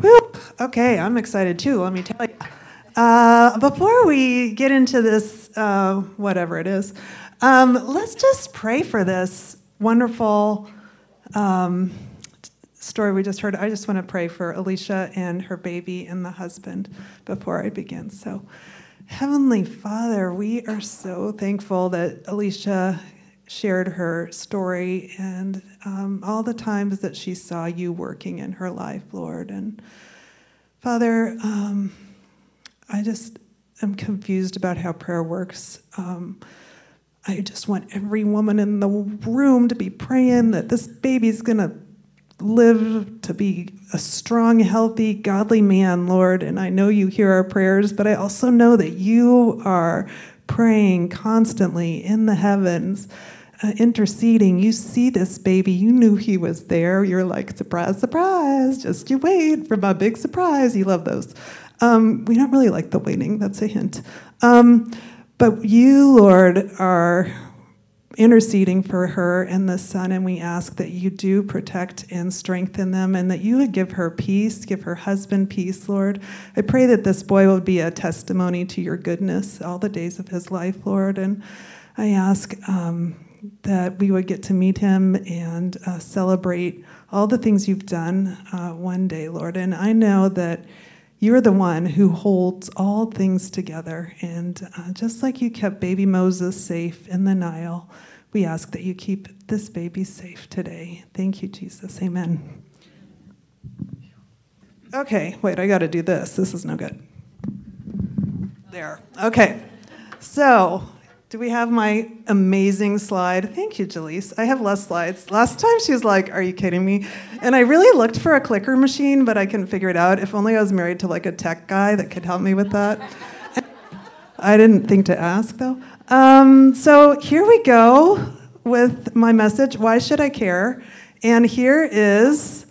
Whoop. Okay, I'm excited too, let me tell you. Uh, before we get into this, uh, whatever it is, um, let's just pray for this wonderful um, story we just heard. I just want to pray for Alicia and her baby and the husband before I begin. So, Heavenly Father, we are so thankful that Alicia shared her story and um, all the times that she saw you working in her life, Lord. And Father, um, I just am confused about how prayer works. Um, I just want every woman in the room to be praying that this baby's going to live to be a strong, healthy, godly man, Lord. And I know you hear our prayers, but I also know that you are praying constantly in the heavens uh, interceding. You see this baby, you knew he was there. You're like, surprise, surprise, just you wait for my big surprise. You love those. Um, we don't really like the waiting, that's a hint. Um, but you, Lord, are interceding for her and the son, and we ask that you do protect and strengthen them and that you would give her peace, give her husband peace, Lord. I pray that this boy will be a testimony to your goodness all the days of his life, Lord. And I ask um, that we would get to meet him and uh, celebrate all the things you've done uh, one day, Lord. And I know that you're the one who holds all things together. And uh, just like you kept baby Moses safe in the Nile, we ask that you keep this baby safe today. Thank you, Jesus. Amen. Okay, wait, I got to do this. This is no good. There. Okay. So, do we have my amazing slide? Thank you, Jaleese. I have less slides. Last time she was like, Are you kidding me? And I really looked for a clicker machine, but I couldn't figure it out. If only I was married to like a tech guy that could help me with that. I didn't think to ask though. Um, so here we go with my message Why should I care? And here is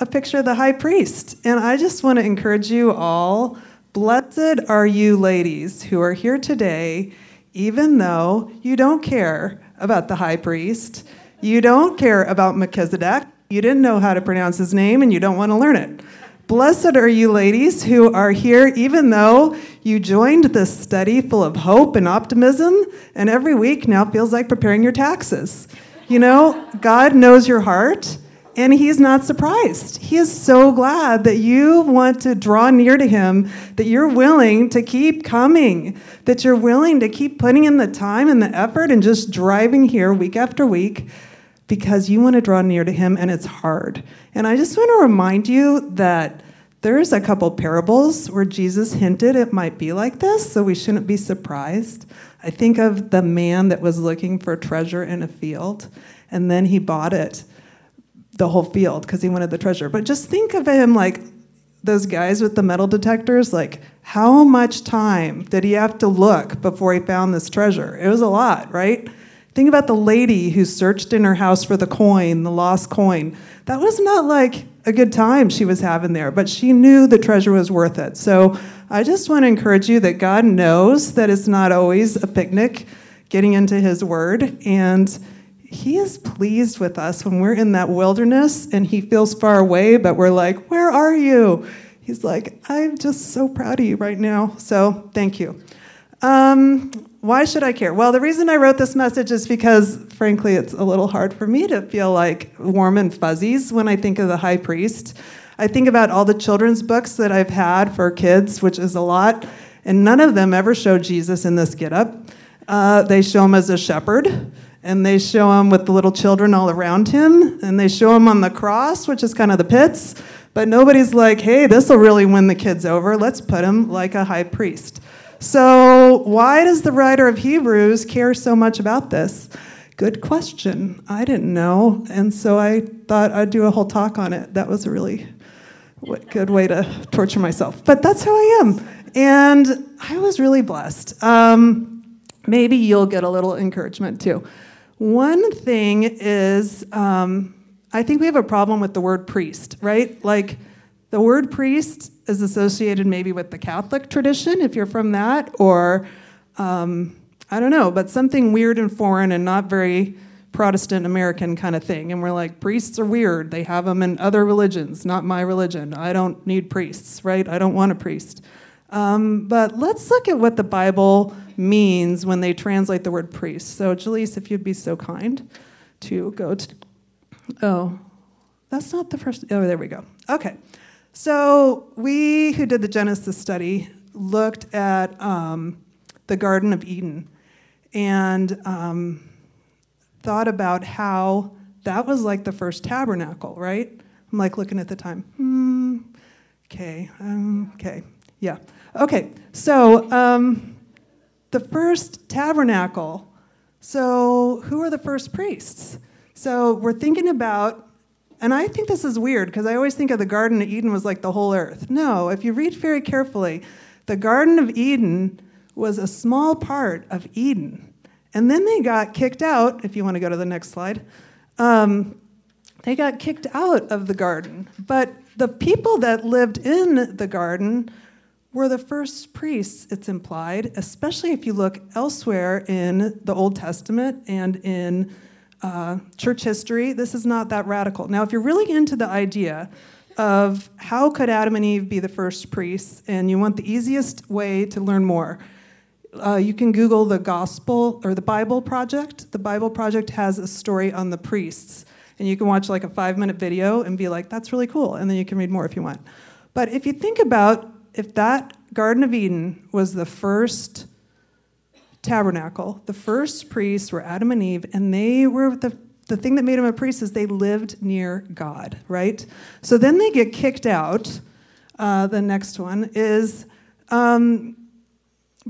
a picture of the high priest. And I just want to encourage you all blessed are you, ladies, who are here today even though you don't care about the high priest, you don't care about Melchizedek, you didn't know how to pronounce his name, and you don't want to learn it. Blessed are you, ladies, who are here, even though you joined this study full of hope and optimism, and every week now feels like preparing your taxes. You know, God knows your heart, and he's not surprised. He is so glad that you want to draw near to him, that you're willing to keep coming, that you're willing to keep putting in the time and the effort and just driving here week after week because you want to draw near to him and it's hard. And I just want to remind you that there's a couple parables where Jesus hinted it might be like this, so we shouldn't be surprised. I think of the man that was looking for treasure in a field and then he bought it the whole field because he wanted the treasure. But just think of him like those guys with the metal detectors. Like, how much time did he have to look before he found this treasure? It was a lot, right? Think about the lady who searched in her house for the coin, the lost coin. That was not like a good time she was having there, but she knew the treasure was worth it. So I just want to encourage you that God knows that it's not always a picnic getting into His Word. And he is pleased with us when we're in that wilderness and he feels far away, but we're like, Where are you? He's like, I'm just so proud of you right now. So thank you. Um, why should I care? Well, the reason I wrote this message is because, frankly, it's a little hard for me to feel like warm and fuzzies when I think of the high priest. I think about all the children's books that I've had for kids, which is a lot, and none of them ever show Jesus in this getup. Uh, they show him as a shepherd and they show him with the little children all around him, and they show him on the cross, which is kind of the pits. But nobody's like, hey, this will really win the kids over. Let's put him like a high priest. So, why does the writer of Hebrews care so much about this? Good question. I didn't know. And so I thought I'd do a whole talk on it. That was a really good way to torture myself. But that's who I am. And I was really blessed. Um, maybe you'll get a little encouragement too. One thing is, um, I think we have a problem with the word priest, right? Like, the word priest is associated maybe with the Catholic tradition, if you're from that, or um, I don't know, but something weird and foreign and not very Protestant American kind of thing. And we're like, priests are weird. They have them in other religions, not my religion. I don't need priests, right? I don't want a priest. Um, but let's look at what the Bible means when they translate the word priest. So, Jaleese, if you'd be so kind to go to. Oh, that's not the first. Oh, there we go. Okay. So, we who did the Genesis study looked at um, the Garden of Eden and um, thought about how that was like the first tabernacle, right? I'm like looking at the time. Hmm. Okay. Um, okay. Yeah. Okay. So um, the first tabernacle. So who are the first priests? So we're thinking about, and I think this is weird because I always think of the Garden of Eden was like the whole earth. No, if you read very carefully, the Garden of Eden was a small part of Eden. And then they got kicked out, if you want to go to the next slide. Um, they got kicked out of the garden. But the people that lived in the garden were the first priests, it's implied, especially if you look elsewhere in the Old Testament and in uh, church history. This is not that radical. Now, if you're really into the idea of how could Adam and Eve be the first priests, and you want the easiest way to learn more, uh, you can Google the Gospel or the Bible Project. The Bible Project has a story on the priests. And you can watch like a five minute video and be like, that's really cool. And then you can read more if you want. But if you think about if that Garden of Eden was the first tabernacle, the first priests were Adam and Eve, and they were the the thing that made them a priest is they lived near God, right? So then they get kicked out. Uh, the next one is um,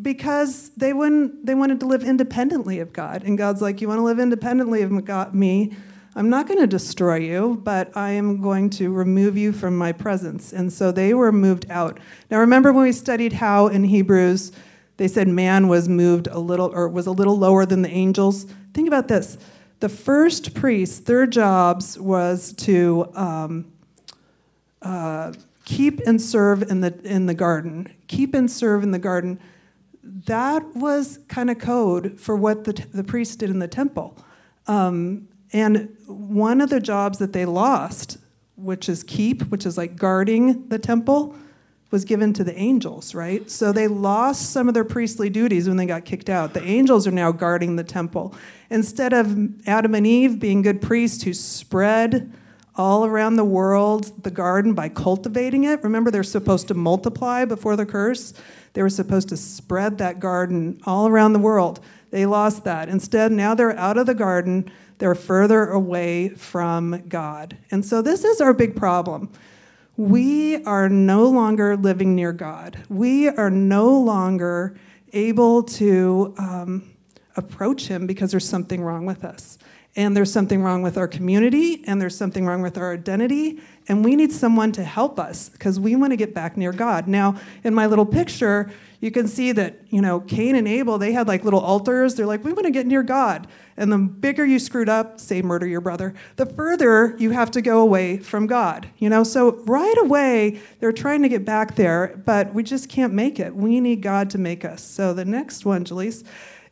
because they wouldn't they wanted to live independently of God. And God's like, You want to live independently of God, me? I'm not going to destroy you, but I am going to remove you from my presence. And so they were moved out. Now remember when we studied how in Hebrews they said man was moved a little or was a little lower than the angels? Think about this. The first priests, their jobs was to um, uh, keep and serve in the in the garden. Keep and serve in the garden that was kind of code for what the, the priests did in the temple. Um, and one of the jobs that they lost, which is keep, which is like guarding the temple, was given to the angels, right? So they lost some of their priestly duties when they got kicked out. The angels are now guarding the temple. Instead of Adam and Eve being good priests who spread all around the world the garden by cultivating it, remember they're supposed to multiply before the curse. They were supposed to spread that garden all around the world. They lost that. Instead, now they're out of the garden, they're further away from God. And so, this is our big problem. We are no longer living near God. We are no longer able to um, approach Him because there's something wrong with us. And there's something wrong with our community, and there's something wrong with our identity, and we need someone to help us because we want to get back near God. Now, in my little picture, you can see that, you know, Cain and Abel, they had like little altars. They're like, we want to get near God. And the bigger you screwed up, say murder your brother, the further you have to go away from God. You know, so right away, they're trying to get back there, but we just can't make it. We need God to make us. So the next one, Jaleese,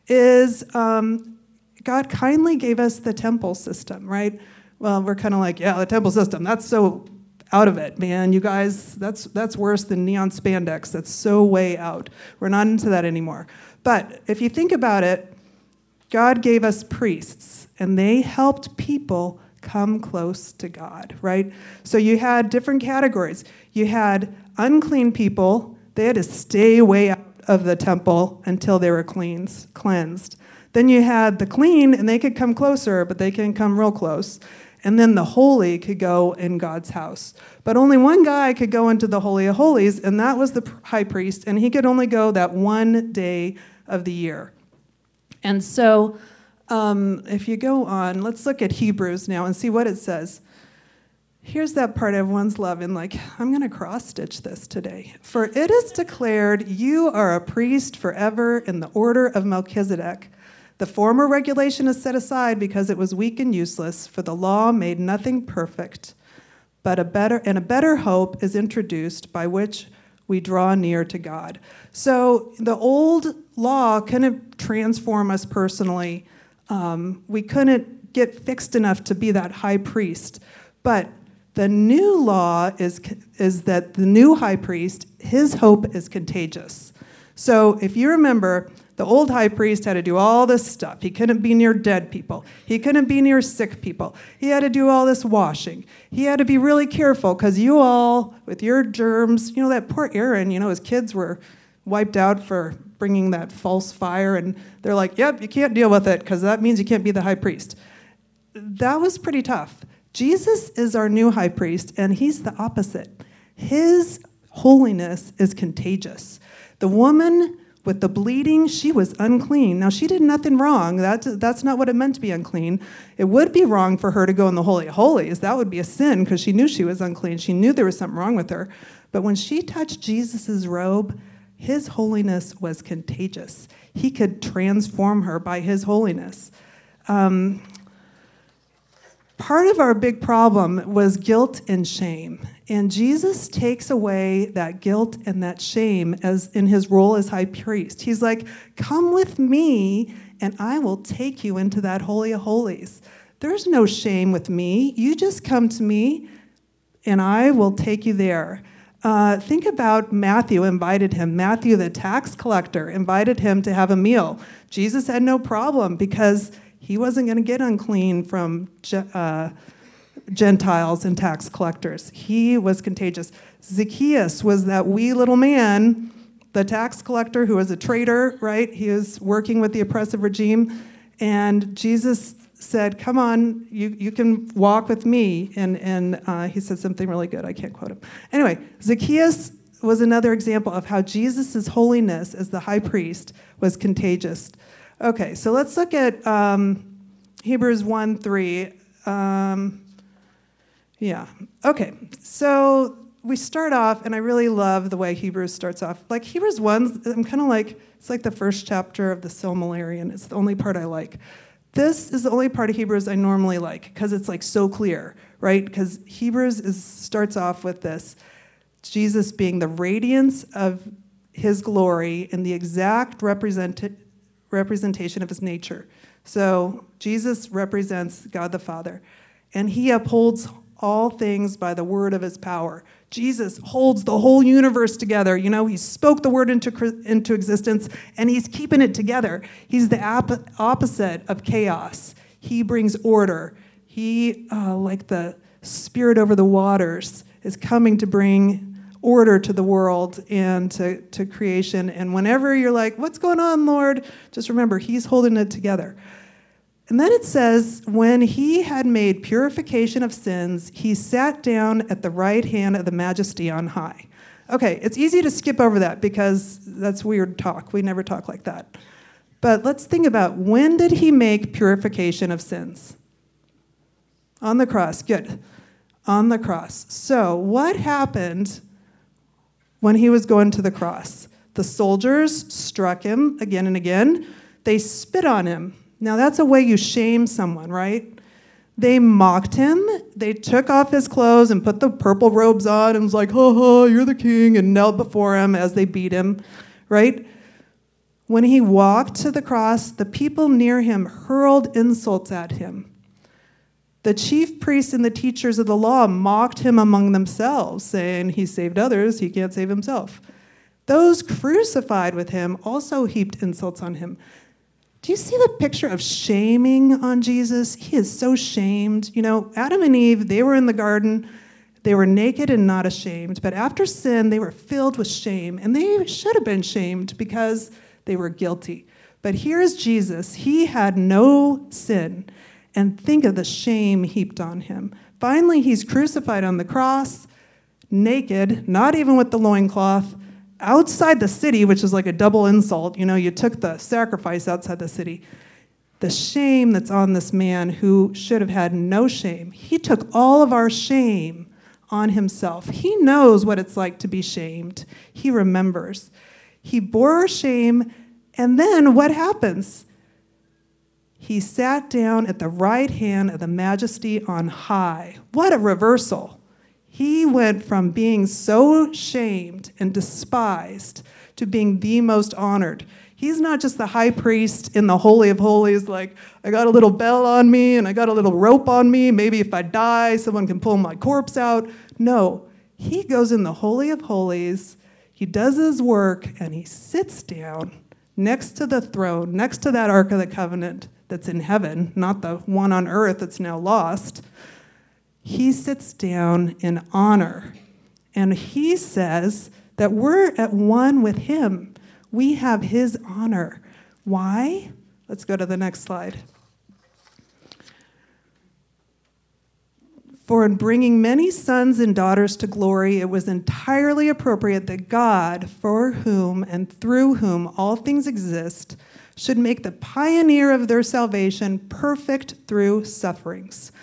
is um, God kindly gave us the temple system, right? well, we're kind of like, yeah, the temple system, that's so out of it, man. You guys, that's that's worse than neon spandex. That's so way out. We're not into that anymore. But if you think about it, God gave us priests, and they helped people come close to God, right? So you had different categories. You had unclean people, they had to stay way out of the temple until they were cleansed. Then you had the clean, and they could come closer, but they can come real close and then the holy could go in God's house. But only one guy could go into the Holy of Holies, and that was the high priest, and he could only go that one day of the year. And so, um, if you go on, let's look at Hebrews now and see what it says. Here's that part everyone's loving. Like, I'm going to cross stitch this today. For it is declared, You are a priest forever in the order of Melchizedek. The former regulation is set aside because it was weak and useless, for the law made nothing perfect. But a better and a better hope is introduced by which we draw near to God. So the old law couldn't transform us personally. Um, we couldn't get fixed enough to be that high priest. But the new law is, is that the new high priest, his hope is contagious. So if you remember, the old high priest had to do all this stuff. He couldn't be near dead people. He couldn't be near sick people. He had to do all this washing. He had to be really careful because you all, with your germs, you know, that poor Aaron, you know, his kids were wiped out for bringing that false fire, and they're like, yep, you can't deal with it because that means you can't be the high priest. That was pretty tough. Jesus is our new high priest, and he's the opposite. His holiness is contagious. The woman with the bleeding, she was unclean. Now, she did nothing wrong. That's, that's not what it meant to be unclean. It would be wrong for her to go in the Holy of Holies. That would be a sin because she knew she was unclean. She knew there was something wrong with her. But when she touched Jesus' robe, his holiness was contagious. He could transform her by his holiness. Um, part of our big problem was guilt and shame. And Jesus takes away that guilt and that shame as in his role as high priest. He's like, "Come with me and I will take you into that holy of holies. There's no shame with me. You just come to me and I will take you there." Uh, think about Matthew invited him. Matthew, the tax collector, invited him to have a meal. Jesus had no problem because he wasn't going to get unclean from uh, Gentiles and tax collectors. He was contagious. Zacchaeus was that wee little man, the tax collector who was a traitor, right? He was working with the oppressive regime. And Jesus said, Come on, you, you can walk with me. And, and uh, he said something really good. I can't quote him. Anyway, Zacchaeus was another example of how Jesus' holiness as the high priest was contagious. Okay, so let's look at um, Hebrews 1 3. Um, yeah. Okay. So we start off, and I really love the way Hebrews starts off. Like Hebrews 1, I'm kind of like, it's like the first chapter of the Silmarillion. It's the only part I like. This is the only part of Hebrews I normally like because it's like so clear, right? Because Hebrews is, starts off with this Jesus being the radiance of his glory and the exact represent- representation of his nature. So Jesus represents God the Father, and he upholds all things by the word of his power. Jesus holds the whole universe together. You know, he spoke the word into, into existence and he's keeping it together. He's the ap- opposite of chaos. He brings order. He, uh, like the spirit over the waters, is coming to bring order to the world and to, to creation. And whenever you're like, what's going on, Lord? Just remember, he's holding it together. And then it says, when he had made purification of sins, he sat down at the right hand of the majesty on high. Okay, it's easy to skip over that because that's weird talk. We never talk like that. But let's think about when did he make purification of sins? On the cross. Good. On the cross. So, what happened when he was going to the cross? The soldiers struck him again and again. They spit on him. Now, that's a way you shame someone, right? They mocked him. They took off his clothes and put the purple robes on and was like, ha ha, you're the king, and knelt before him as they beat him, right? When he walked to the cross, the people near him hurled insults at him. The chief priests and the teachers of the law mocked him among themselves, saying, He saved others, he can't save himself. Those crucified with him also heaped insults on him. Do you see the picture of shaming on Jesus? He is so shamed. You know, Adam and Eve, they were in the garden. They were naked and not ashamed. But after sin, they were filled with shame. And they should have been shamed because they were guilty. But here's Jesus. He had no sin. And think of the shame heaped on him. Finally, he's crucified on the cross, naked, not even with the loincloth outside the city, which is like a double insult, you know, you took the sacrifice outside the city. The shame that's on this man who should have had no shame. He took all of our shame on himself. He knows what it's like to be shamed. He remembers. He bore our shame, and then what happens? He sat down at the right hand of the majesty on high. What a reversal. He went from being so shamed and despised to being the most honored. He's not just the high priest in the Holy of Holies, like, I got a little bell on me and I got a little rope on me. Maybe if I die, someone can pull my corpse out. No, he goes in the Holy of Holies, he does his work, and he sits down next to the throne, next to that Ark of the Covenant that's in heaven, not the one on earth that's now lost. He sits down in honor and he says that we're at one with him. We have his honor. Why? Let's go to the next slide. For in bringing many sons and daughters to glory, it was entirely appropriate that God, for whom and through whom all things exist, should make the pioneer of their salvation perfect through sufferings.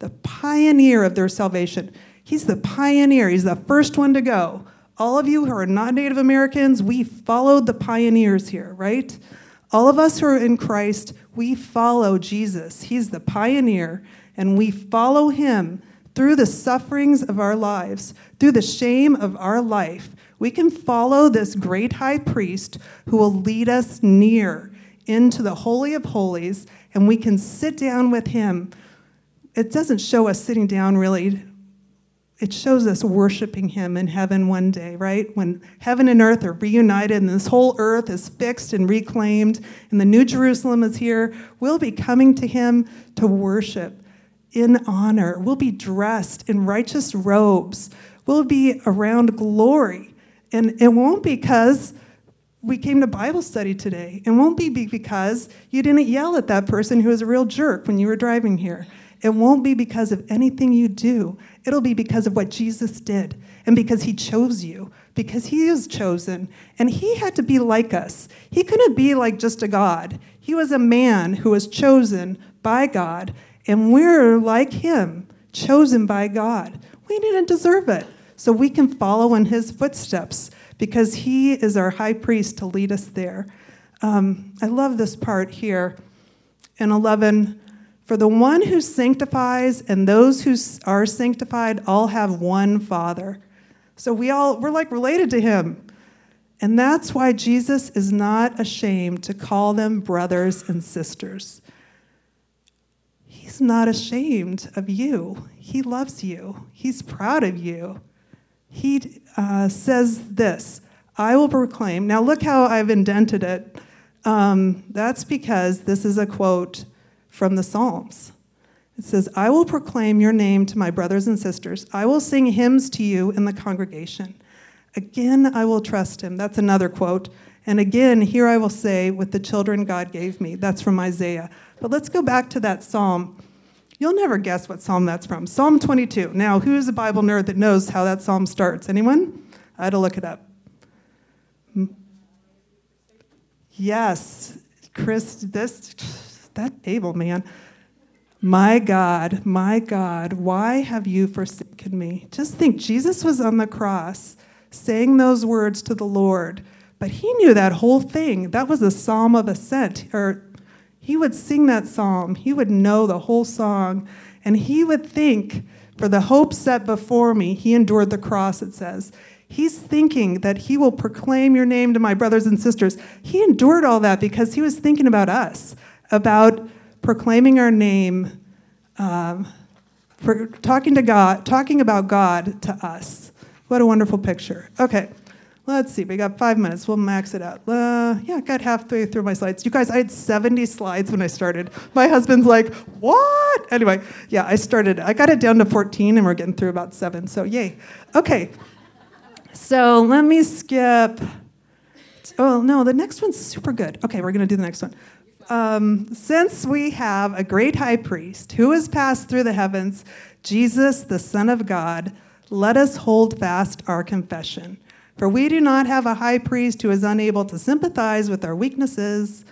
The pioneer of their salvation. He's the pioneer, he's the first one to go. All of you who are not Native Americans, we followed the pioneers here, right? All of us who are in Christ, we follow Jesus. He's the pioneer and we follow him through the sufferings of our lives, through the shame of our life, we can follow this great high priest who will lead us near into the Holy of Holies, and we can sit down with him. It doesn't show us sitting down really. It shows us worshiping him in heaven one day, right? When heaven and earth are reunited and this whole earth is fixed and reclaimed and the new Jerusalem is here, we'll be coming to him to worship in honor. We'll be dressed in righteous robes. We'll be around glory. And it won't be because we came to Bible study today. It won't be because you didn't yell at that person who was a real jerk when you were driving here. It won't be because of anything you do. It'll be because of what Jesus did and because he chose you, because he is chosen. And he had to be like us. He couldn't be like just a God. He was a man who was chosen by God and we're like him, chosen by God. We didn't deserve it. So we can follow in his footsteps because he is our high priest to lead us there. Um, I love this part here in 11. For the one who sanctifies and those who are sanctified all have one Father. So we all, we're like related to him. And that's why Jesus is not ashamed to call them brothers and sisters. He's not ashamed of you. He loves you. He's proud of you. He uh, says this I will proclaim. Now, look how I've indented it. Um, that's because this is a quote from the Psalms. It says, I will proclaim your name to my brothers and sisters. I will sing hymns to you in the congregation. Again, I will trust him. That's another quote. And again, here I will say, with the children God gave me. That's from Isaiah. But let's go back to that psalm. You'll never guess what psalm that's from. Psalm 22. Now, who's a Bible nerd that knows how that psalm starts? Anyone? I had to look it up. Yes, Chris, this, that able man. My God, my God, why have you forsaken me? Just think, Jesus was on the cross saying those words to the Lord, but he knew that whole thing. That was a psalm of ascent, or he would sing that psalm, he would know the whole song, and he would think, For the hope set before me, he endured the cross, it says. He's thinking that he will proclaim your name to my brothers and sisters. He endured all that because he was thinking about us, about proclaiming our name, um, for talking to God, talking about God to us. What a wonderful picture. Okay. Let's see, we got five minutes. We'll max it out. Uh, yeah, I got halfway through my slides. You guys, I had 70 slides when I started. My husband's like, what? Anyway, yeah, I started, I got it down to 14 and we're getting through about seven, so yay. Okay, so let me skip. Oh, no, the next one's super good. Okay, we're to do the next one. Um, since we have a great high priest who has passed through the heavens, Jesus, the Son of God, let us hold fast our confession. For we do not have a high priest who is unable to sympathize with our weaknesses,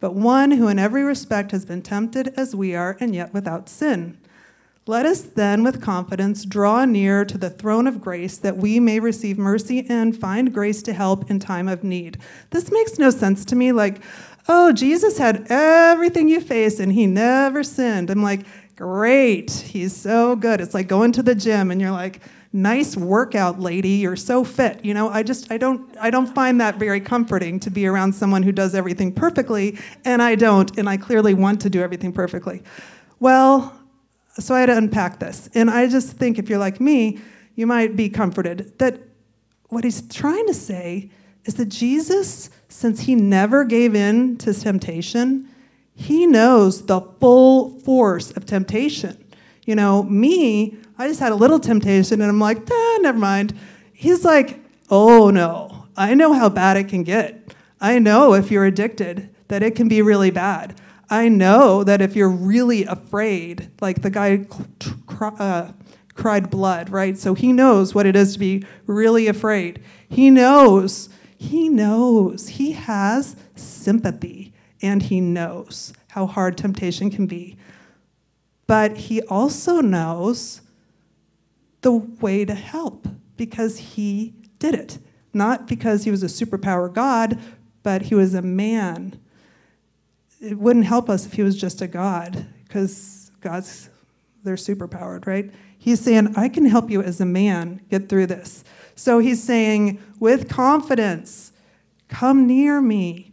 but one who in every respect has been tempted as we are, and yet without sin. Let us then, with confidence, draw near to the throne of grace that we may receive mercy and find grace to help in time of need. This makes no sense to me. Like, oh, Jesus had everything you face and he never sinned. I'm like, great, he's so good. It's like going to the gym and you're like, nice workout lady, you're so fit. You know, I just I don't I don't find that very comforting to be around someone who does everything perfectly, and I don't, and I clearly want to do everything perfectly. Well, so I had to unpack this. And I just think if you're like me, you might be comforted that what he's trying to say is that Jesus, since he never gave in to temptation, he knows the full force of temptation. You know, me, I just had a little temptation and I'm like, ah, never mind. He's like, oh no, I know how bad it can get. I know if you're addicted that it can be really bad. I know that if you're really afraid, like the guy uh, cried blood, right? So he knows what it is to be really afraid. He knows, he knows, he has sympathy, and he knows how hard temptation can be. But he also knows the way to help because he did it. Not because he was a superpower God, but he was a man. It wouldn't help us if he was just a God, because God's, they're superpowered, right? He's saying, I can help you as a man get through this. So he's saying, with confidence, come near me.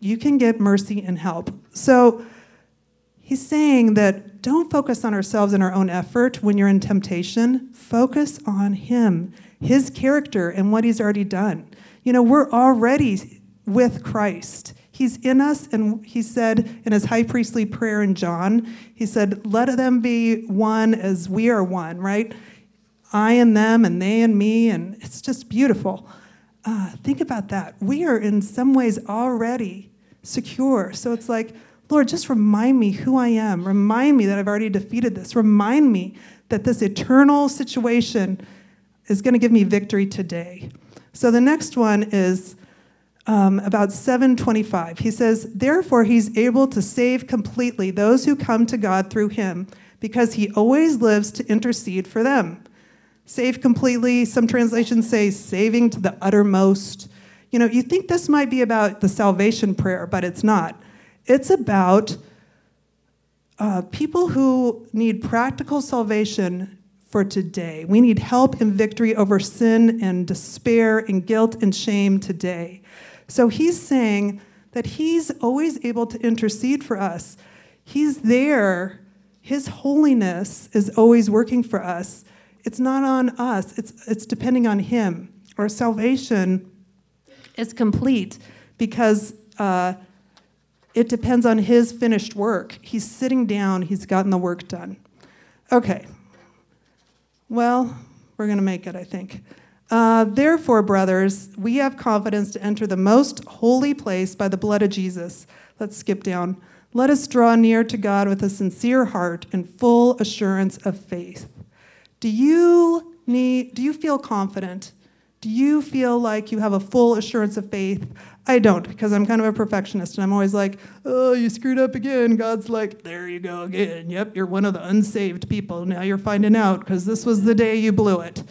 You can get mercy and help. So he's saying that don't focus on ourselves and our own effort when you're in temptation. Focus on him, his character, and what he's already done. You know, we're already with Christ. He's in us, and he said in his high priestly prayer in John, he said, Let them be one as we are one, right? I and them, and they and me, and it's just beautiful. Uh, think about that. We are in some ways already secure. So it's like, Lord, just remind me who I am. Remind me that I've already defeated this. Remind me that this eternal situation is going to give me victory today. So the next one is um, about 725. He says, Therefore, he's able to save completely those who come to God through him, because he always lives to intercede for them. Save completely, some translations say saving to the uttermost. You know, you think this might be about the salvation prayer, but it's not. It's about uh, people who need practical salvation for today. We need help and victory over sin and despair and guilt and shame today. So he's saying that he's always able to intercede for us. He's there. His holiness is always working for us. It's not on us, it's, it's depending on him. Our salvation is complete because uh, it depends on his finished work. He's sitting down, he's gotten the work done. Okay. Well, we're going to make it, I think. Uh, Therefore, brothers, we have confidence to enter the most holy place by the blood of Jesus. Let's skip down. Let us draw near to God with a sincere heart and full assurance of faith. Do you need do you feel confident? Do you feel like you have a full assurance of faith? I don't, because I'm kind of a perfectionist and I'm always like, oh, you screwed up again. God's like, there you go again. Yep, you're one of the unsaved people. Now you're finding out because this was the day you blew it.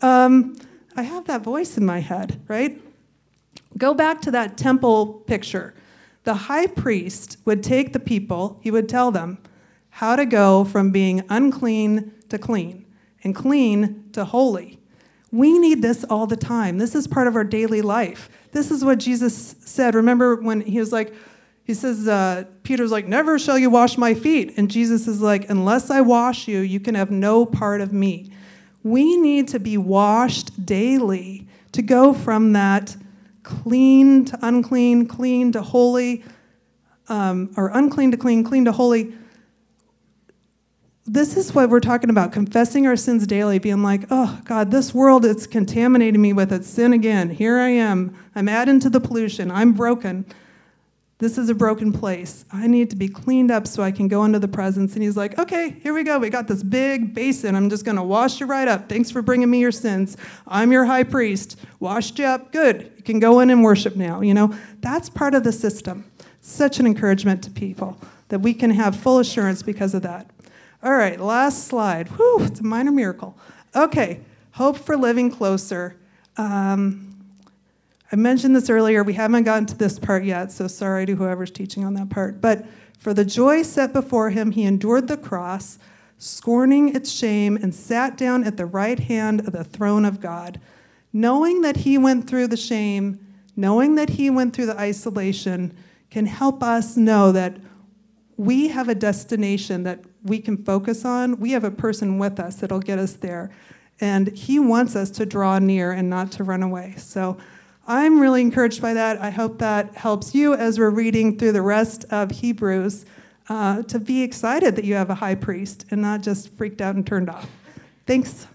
Um, I have that voice in my head, right? Go back to that temple picture. The high priest would take the people, he would tell them how to go from being unclean to clean and clean to holy. We need this all the time. This is part of our daily life. This is what Jesus said. Remember when he was like, he says, uh, Peter's like, Never shall you wash my feet. And Jesus is like, Unless I wash you, you can have no part of me. We need to be washed daily to go from that clean to unclean, clean to holy, um, or unclean to clean, clean to holy. This is what we're talking about confessing our sins daily, being like, oh, God, this world is contaminating me with its sin again. Here I am. I'm adding to the pollution. I'm broken. This is a broken place. I need to be cleaned up so I can go into the presence. And he's like, Okay, here we go. We got this big basin. I'm just going to wash you right up. Thanks for bringing me your sins. I'm your high priest. Washed you up. Good. You can go in and worship now. You know, that's part of the system. Such an encouragement to people that we can have full assurance because of that. All right, last slide. Whew, it's a minor miracle. Okay, hope for living closer. Um, I mentioned this earlier. We haven't gotten to this part yet, so sorry to whoever's teaching on that part. But for the joy set before him, he endured the cross, scorning its shame, and sat down at the right hand of the throne of God. Knowing that he went through the shame, knowing that he went through the isolation, can help us know that we have a destination that we can focus on. We have a person with us that'll get us there. And he wants us to draw near and not to run away. So I'm really encouraged by that. I hope that helps you as we're reading through the rest of Hebrews uh, to be excited that you have a high priest and not just freaked out and turned off. Thanks.